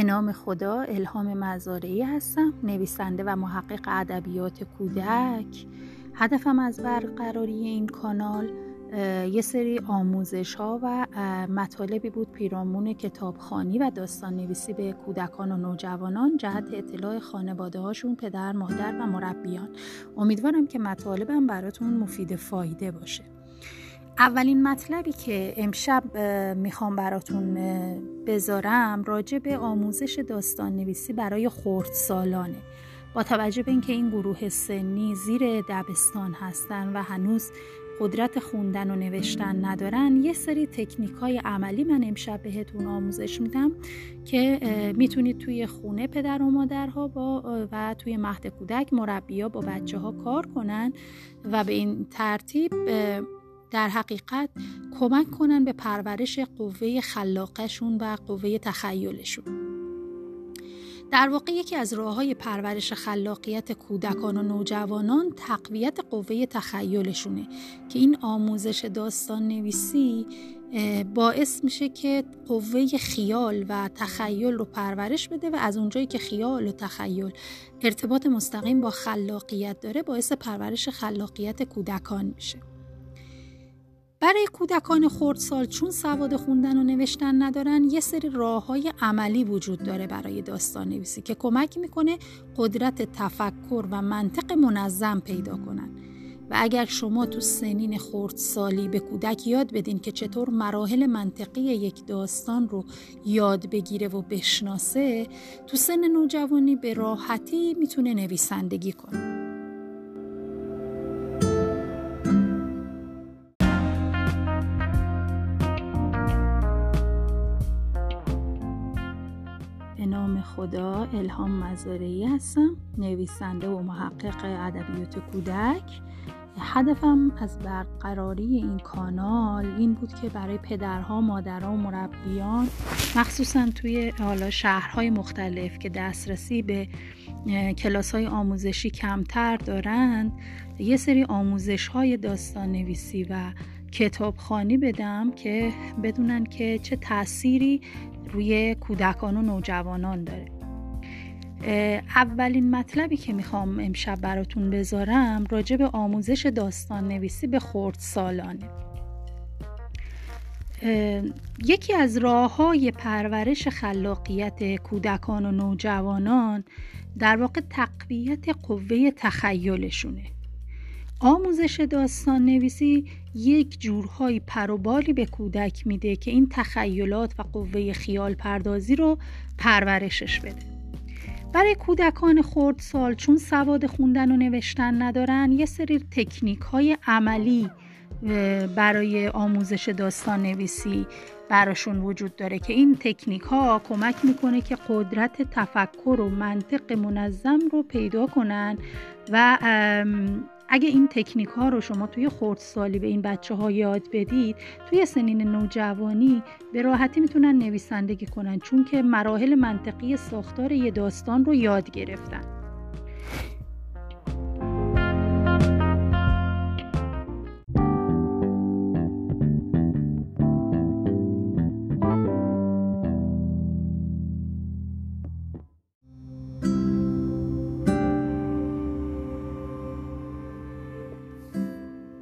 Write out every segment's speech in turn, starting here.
به نام خدا الهام مزارعی هستم نویسنده و محقق ادبیات کودک. هدفم از برقراری این کانال یه سری آموزش ها و مطالبی بود پیرامون کتابخانی و داستان نویسی به کودکان و نوجوانان جهت اطلاع خانواده هاشون پدر مادر و مربیان. امیدوارم که مطالبم براتون مفید فایده باشه. اولین مطلبی که امشب می‌خوام براتون بذارم راجع به آموزش داستان نویسی برای خردسالانه. با توجه به اینکه این گروه سنی زیر دبستان هستن و هنوز قدرت خوندن و نوشتن ندارن یه سری تکنیک های عملی من امشب بهتون آموزش میدم که می‌تونید توی خونه پدر و مادرها با و توی مهد کودک مربیا با بچه ها کار کنن و به این ترتیب در حقیقت کمک کنن به پرورش قوه خلاقشون و قوه تخیلشون. در واقع یکی از راه های پرورش خلاقیت کودکان و نوجوانان تقویت قوه تخیلشونه که این آموزش داستان نویسی باعث میشه که قوه خیال و تخیل رو پرورش بده و از اونجایی که خیال و تخیل ارتباط مستقیم با خلاقیت داره باعث پرورش خلاقیت کودکان میشه. برای کودکان خردسال چون سواد خوندن و نوشتن ندارن یه سری راه های عملی وجود داره برای داستان نویسی که کمک می‌کنه قدرت تفکر و منطق منظم پیدا کنن. و اگر شما تو سنین خردسالی به کودک یاد بدین که چطور مراحل منطقی یک داستان رو یاد بگیره و بشناسه تو سن نوجوانی به راحتی می‌تونه نویسندگی کنه. خدا الهام مزارعی هستم نویسنده و محقق ادبیات کودک. هدفم از برقراری این کانال این بود که برای پدرها، مادرها و مربیان مخصوصا توی حالا شهرهای مختلف که دسترسی به کلاس های آموزشی کمتر دارند یه سری آموزش های داستان نویسی و کتابخانی بدم که بدونن که چه تأثیری روی کودکان و نوجوانان داره. اولین مطلبی که می‌خوام امشب براتون بذارم راجع به آموزش داستان نویسی به خورد سالانه. یکی از راه های پرورش خلاقیت کودکان و نوجوانان در واقع تقویت قوه تخیلشونه. آموزش داستان نویسی یک جورهای پروبالی به کودک میده که این تخیلات و قوه خیال پردازی رو پرورشش بده. برای کودکان خردسال چون سواد خوندن و نوشتن ندارن یه سری تکنیک های عملی برای آموزش داستان نویسی براشون وجود داره که این تکنیک ها کمک می‌کنه که قدرت تفکر و منطق منظم رو پیدا کنن و اگه این تکنیک ها رو شما توی خردسالی به این بچه ها یاد بدید توی سنین نوجوانی به راحتی می‌تونن نویسندگی کنن چون که مراحل منطقی ساختار یه داستان رو یاد گرفتن.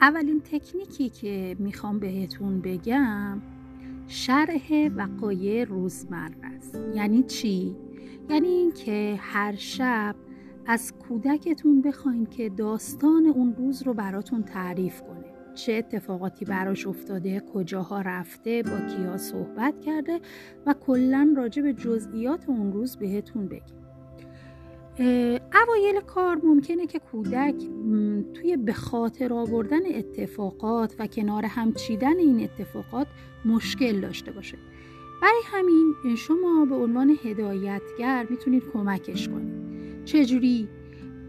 اولین تکنیکی که می‌خوام بهتون بگم شرح وقایع روزمره است. یعنی چی؟ یعنی اینکه هر شب از کودکتون بخواین که داستان اون روز رو براتون تعریف کنه. چه اتفاقاتی براش افتاده کجاها رفته با کیا صحبت کرده و کلا راجع به جزئیات اون روز بهتون بگه. اوایل کار ممکنه که کودک توی به خاطر آوردن اتفاقات و کنار هم چیدن این اتفاقات مشکل داشته باشه برای همین شما به عنوان هدایتگر می‌تونید کمکش کنید چجوری؟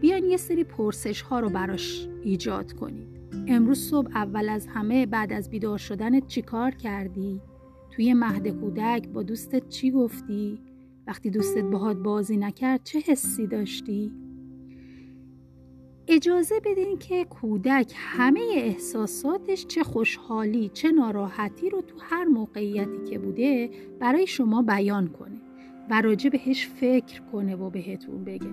بیاین یه سری پرسش ها رو براش ایجاد کنید امروز صبح اول از همه بعد از بیدار شدنت چی کار کردی؟ توی مهد کودک با دوستت چی گفتی؟ وقتی دوستت باهات بازی نکرد چه حسی داشتی؟ اجازه بدین که کودک همه احساساتش چه خوشحالی چه ناراحتی رو تو هر موقعیتی که بوده برای شما بیان کنه و راجع بهش فکر کنه و بهتون بگه.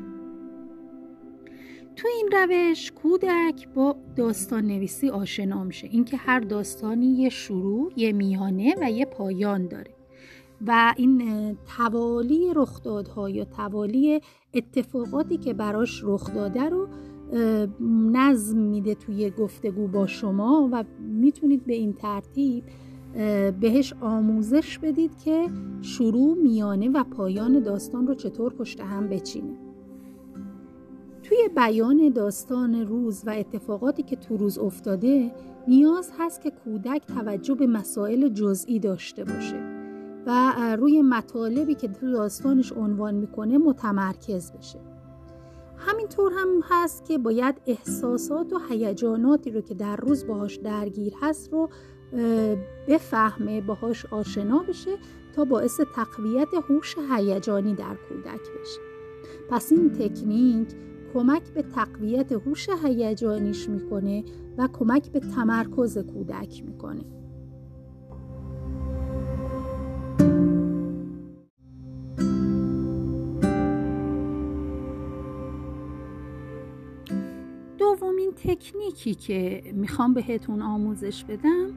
تو این روش کودک با داستان نویسی آشنا میشه. اینکه هر داستانی یه شروع یه میانه و یه پایان داره. و این توالی رخدادها یا توالی اتفاقاتی که براش رخ داده رو نظم میده توی گفتگو با شما و می‌تونید به این ترتیب بهش آموزش بدید که شروع میانه و پایان داستان رو چطور پشت هم بچینه. توی بیان داستان روز و اتفاقاتی که تو روز افتاده نیاز هست که کودک توجه به مسائل جزئی داشته باشه. و روی مطالبی که تو داستانش عنوان می‌کنه متمرکز بشه. همینطور هم هست که باید احساسات و هیجاناتی رو که در روز باهاش درگیر هست رو بفهمه باهاش آشنا بشه تا باعث تقویت هوش هیجانی در کودک بشه. پس این تکنیک کمک به تقویت هوش هیجانیش می‌کنه و کمک به تمرکز کودک می‌کنه. دومین تکنیکی که می‌خوام بهتون آموزش بدم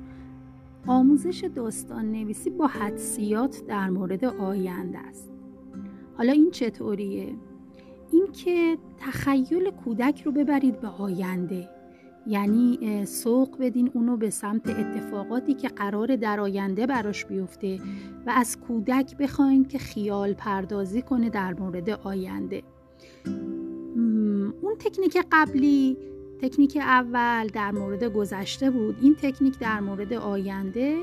آموزش داستان نویسی با حدسیات در مورد آینده است. حالا این چطوریه؟ اینکه تخیل کودک رو ببرید به آینده. یعنی سوق بدین اونو به سمت اتفاقاتی که قرار در آینده براش بیفته و از کودک بخواین که خیال پردازی کنه در مورد آینده. تکنیک قبلی تکنیک اول در مورد گذشته بود. این تکنیک در مورد آینده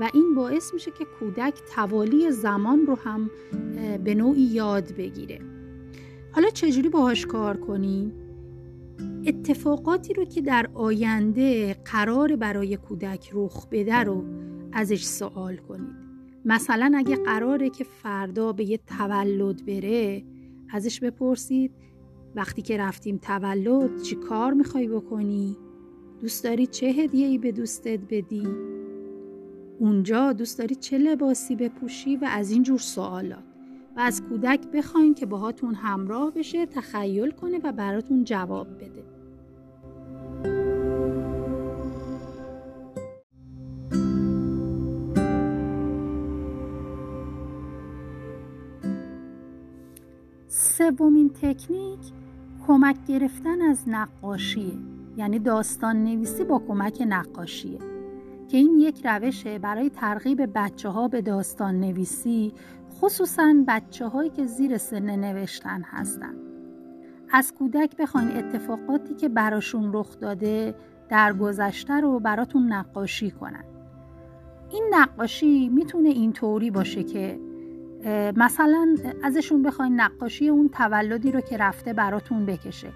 و این باعث میشه که کودک توالی زمان رو هم به نوعی یاد بگیره. حالا چجوری باهاش کار کنیم؟ اتفاقاتی رو که در آینده قرار برای کودک رخ بده رو ازش سوال کنید. مثلا اگه قراره که فردا به یه تولد بره ازش بپرسید وقتی که رفتیم تولد چی کار می‌خوای بکنی؟ دوست داری چه هدیه ای به دوستت بدی؟ اونجا دوست داری چه لباسی بپوشی و از این جور سوالات و از کودک بخواین که باهاتون همراه بشه تخیل کنه و براتون جواب بده سومین تکنیک کمک گرفتن از نقاشیه یعنی داستان نویسی با کمک نقاشیه که این یک روشه برای ترغیب بچه ها به داستان نویسی خصوصا بچه هایی که زیر سن نوشتن هستن. از کودک بخواین اتفاقاتی که براشون رخ داده در گذشته رو براتون نقاشی کنن. این نقاشی می‌تونه اینطوری باشه که مثلا ازشون بخواین نقاشی اون تولدی رو که رفته براتون بکشه.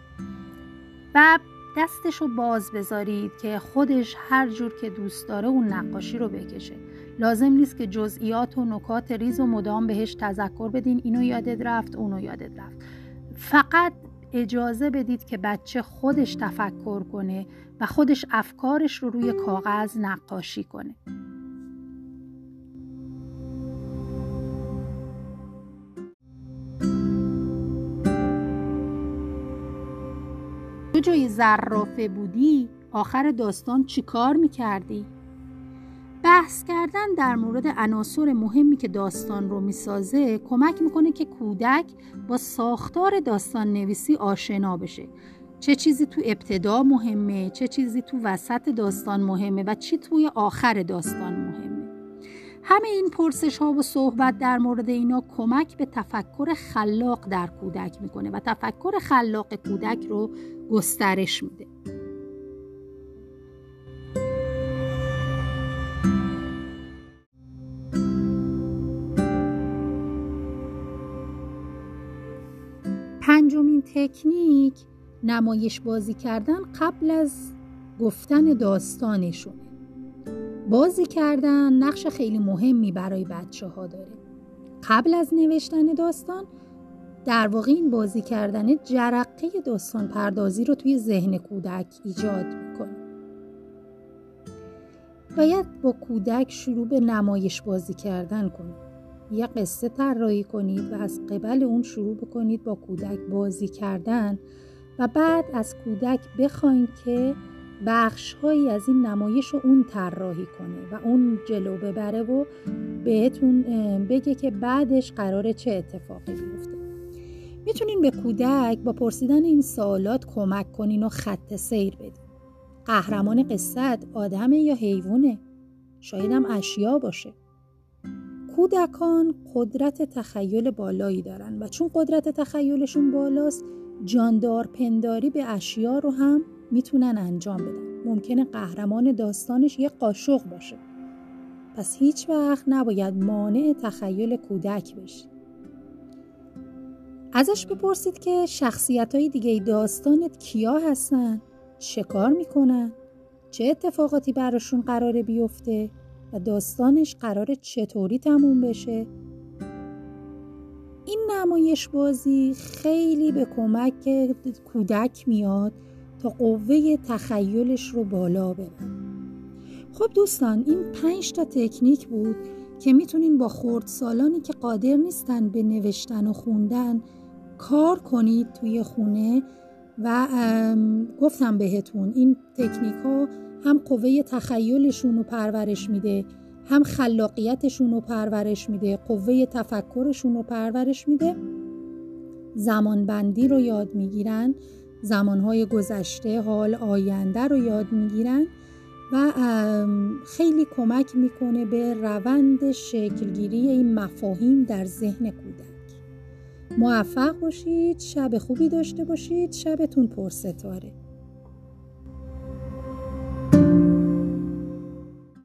و دستش رو باز بذارید که خودش هر جور که دوست داره اون نقاشی رو بکشه. لازم نیست که جزئیات و نکات ریز و مدام بهش تذکر بدین. اینو یادت رفت اونو یادت رفت. فقط اجازه بدید که بچه خودش تفکر کنه و خودش افکارش رو روی کاغذ نقاشی کنه. جای زرافه بودی آخر داستان چی کار می‌کردی؟ بحث کردن در مورد عناصر مهمی که داستان رو می‌سازه کمک می‌کنه که کودک با ساختار داستان نویسی آشنا بشه چه چیزی تو ابتدا مهمه چه چیزی تو وسط داستان مهمه و چی توی آخر داستان مهمه همه این پرسش ها و صحبت در مورد اینا کمک به تفکر خلاق در کودک می‌کنه و تفکر خلاق کودک رو گسترش میده. پنجمین تکنیک نمایش بازی کردن قبل از گفتن داستانشون بازی کردن نقش خیلی مهمی برای بچه ها داره. قبل از نوشتن داستان در واقع این بازی کردن جرقه داستان پردازی رو توی ذهن کودک ایجاد می‌کنه. باید با کودک شروع به نمایش بازی کردن کنید. یه قصه طراحی کنید و از قبل اون شروع بکنید با کودک بازی کردن و بعد از کودک بخواین که بخشهایی از این نمایش رو اون طراحی کنه و اون جلو ببره و بهتون بگه که بعدش قراره چه اتفاقی بیفته. می‌تونین به کودک با پرسیدن این سوالات کمک کنین و خط سیر بدین. قهرمان قصت آدمه یا حیوانه؟ شاید هم اشیا باشه. کودکان قدرت تخیل بالایی دارن و چون قدرت تخیلشون بالاست جاندار پنداری به اشیا رو هم می‌تونن انجام بدن. ممکنه قهرمان داستانش یه قاشق باشه. پس هیچ وقت نباید مانع تخیل کودک بشی. ازش بپرسید که شخصیت های دیگه داستانت کیا هستن؟ چه کار می‌کنن؟ چه اتفاقاتی براشون قراره بیفته؟ و داستانش قراره چطوری تموم بشه؟ این نمایش بازی خیلی به کمک کودک میاد تا قوه تخیلش رو بالا ببره. خب دوستان این پنج تا تکنیک بود که می‌تونین با خردسالانی که قادر نیستن به نوشتن و خوندن کار کنید توی خونه و گفتم بهتون این تکنیک ها هم قوه تخیلشون رو پرورش میده هم خلاقیتشون رو پرورش میده قوه تفکرشون رو پرورش میده. زمانبندی رو یاد می‌گیرن زمانهای گذشته حال آینده رو یاد می‌گیرن و خیلی کمک می‌کنه به روند شکلگیری این مفاهیم در ذهن کودک. موفق باشید شب خوبی داشته باشید شبتون پرستاره.